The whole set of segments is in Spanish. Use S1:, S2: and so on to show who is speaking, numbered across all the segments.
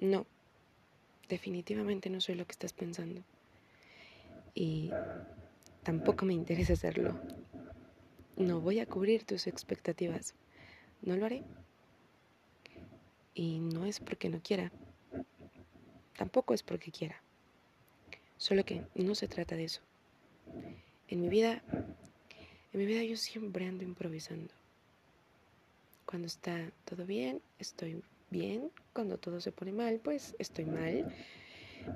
S1: no, definitivamente no soy lo que estás pensando. Y tampoco me interesa hacerlo. No voy a cubrir tus expectativas. No lo haré. Y no es porque no quiera. Tampoco es porque quiera. Solo que no se trata de eso. En mi vida, en mi vida yo siempre ando improvisando. Cuando está todo bien, estoy bien. Cuando todo se pone mal, pues estoy mal.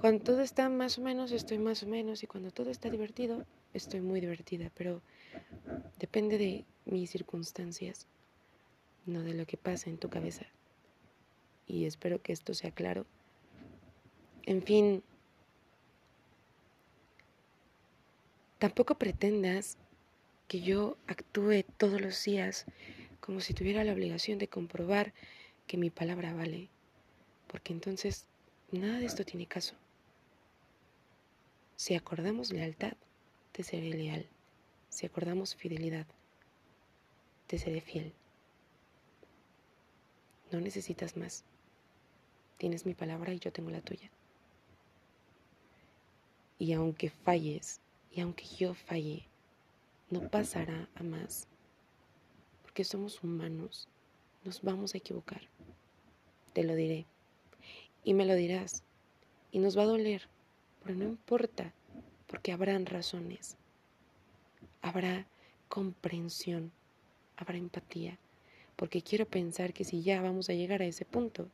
S1: Cuando todo está más o menos, estoy más o menos. Y cuando todo está divertido, estoy muy divertida. Pero depende de mis circunstancias, no de lo que pasa en tu cabeza. Y espero que esto sea claro. En fin, tampoco pretendas que yo actúe todos los días como si tuviera la obligación de comprobar que mi palabra vale, porque entonces nada de esto tiene caso. Si acordamos lealtad, te seré leal. Si acordamos fidelidad, te seré fiel. No necesitas más. Tienes mi palabra y yo tengo la tuya. Y aunque falles, y aunque yo falle, no pasará a más. Porque somos humanos, nos vamos a equivocar. Te lo diré. Y me lo dirás. Y nos va a doler. Pero no importa, porque habrán razones. Habrá comprensión, habrá empatía. Porque quiero pensar que si ya vamos a llegar a ese punto,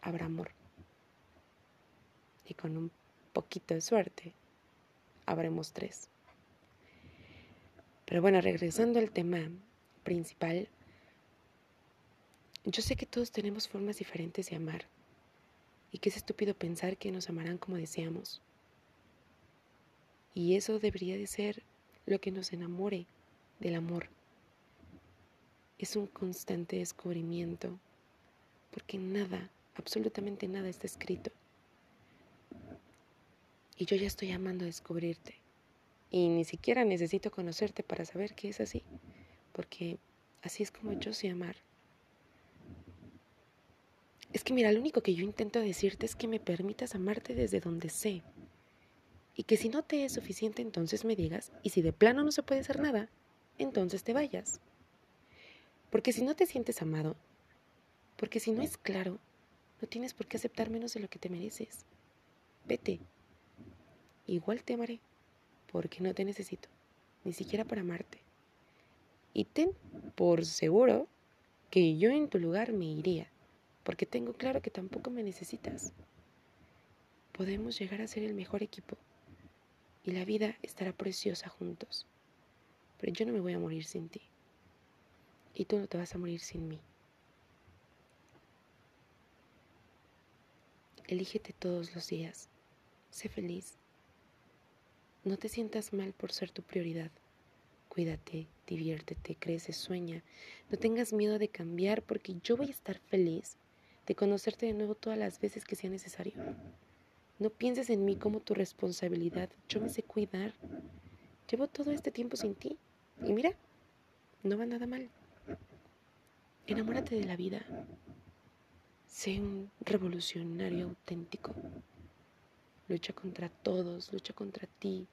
S1: habrá amor. Y con un poquito de suerte, habremos tres. Pero bueno, regresando al tema principal, yo sé que todos tenemos formas diferentes de amar y que es estúpido pensar que nos amarán como deseamos. Y eso debería de ser lo que nos enamore del amor. Es un constante descubrimiento, porque nada, absolutamente nada está escrito. Y yo ya estoy amando descubrirte. Y ni siquiera necesito conocerte para saber que es así, porque así es como yo sé amar. Es que mira, lo único que yo intento decirte es que me permitas amarte desde donde sé. Y que si no te es suficiente, entonces me digas, y si de plano no se puede hacer nada, entonces te vayas. Porque si no te sientes amado, porque si no es claro, no tienes por qué aceptar menos de lo que te mereces. Vete, igual te amaré, porque no te necesito, ni siquiera para amarte. Y ten por seguro que yo en tu lugar me iría, porque tengo claro que tampoco me necesitas. Podemos llegar a ser el mejor equipo y la vida estará preciosa juntos. Pero yo no me voy a morir sin ti. Y tú no te vas a morir sin mí. Elígete todos los días. Sé feliz. No te sientas mal por ser tu prioridad. Cuídate, diviértete, crece, sueña. No tengas miedo de cambiar porque yo voy a estar feliz de conocerte de nuevo todas las veces que sea necesario. No pienses en mí como tu responsabilidad. Yo me sé cuidar. Llevo todo este tiempo sin ti. Y mira, no va nada mal. Enamórate de la vida. Sé un revolucionario auténtico. Lucha contra todos, lucha contra ti.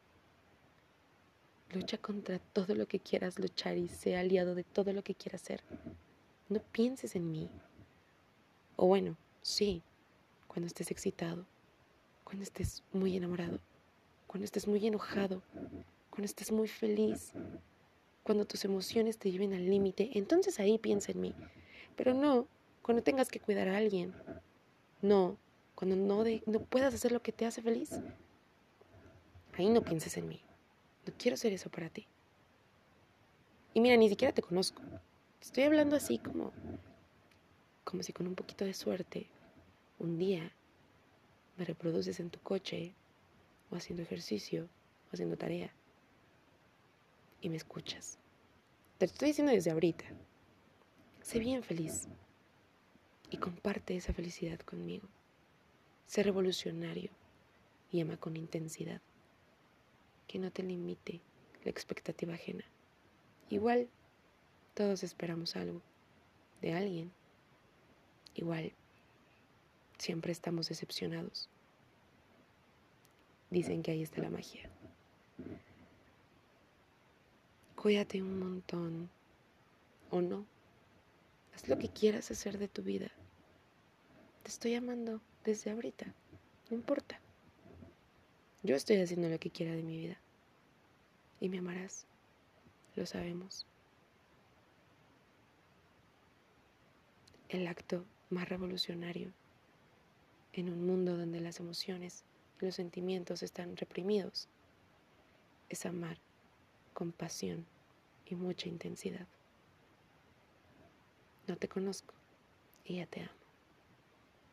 S1: Lucha contra todo lo que quieras luchar y sé aliado de todo lo que quieras ser. No pienses en mí. O bueno, sí, cuando estés excitado, cuando estés muy enamorado, cuando estés muy enojado, cuando estés muy feliz, cuando tus emociones te lleven al límite, entonces ahí piensa en mí. Pero no cuando tengas que cuidar a alguien. No cuando no, no puedas hacer lo que te hace feliz, ahí no pienses en mí. No quiero ser eso para ti. Y mira, ni siquiera te conozco. Estoy hablando así como, como si con un poquito de suerte, un día me reproduces en tu coche, o haciendo ejercicio, o haciendo tarea, y me escuchas. Te lo estoy diciendo desde ahorita. Sé bien feliz y comparte esa felicidad conmigo. Sé revolucionario y ama con intensidad. Que no te limite la expectativa ajena. Igual, todos esperamos algo de alguien. Igual, siempre estamos decepcionados. Dicen que ahí está la magia. Cuídate un montón o no. Haz lo que quieras hacer de tu vida. Te estoy amando desde ahorita. No importa. Yo estoy haciendo lo que quiera de mi vida. Y me amarás. Lo sabemos. El acto más revolucionario en un mundo donde las emociones y los sentimientos están reprimidos es amar con pasión y mucha intensidad. No te conozco y ya te amo.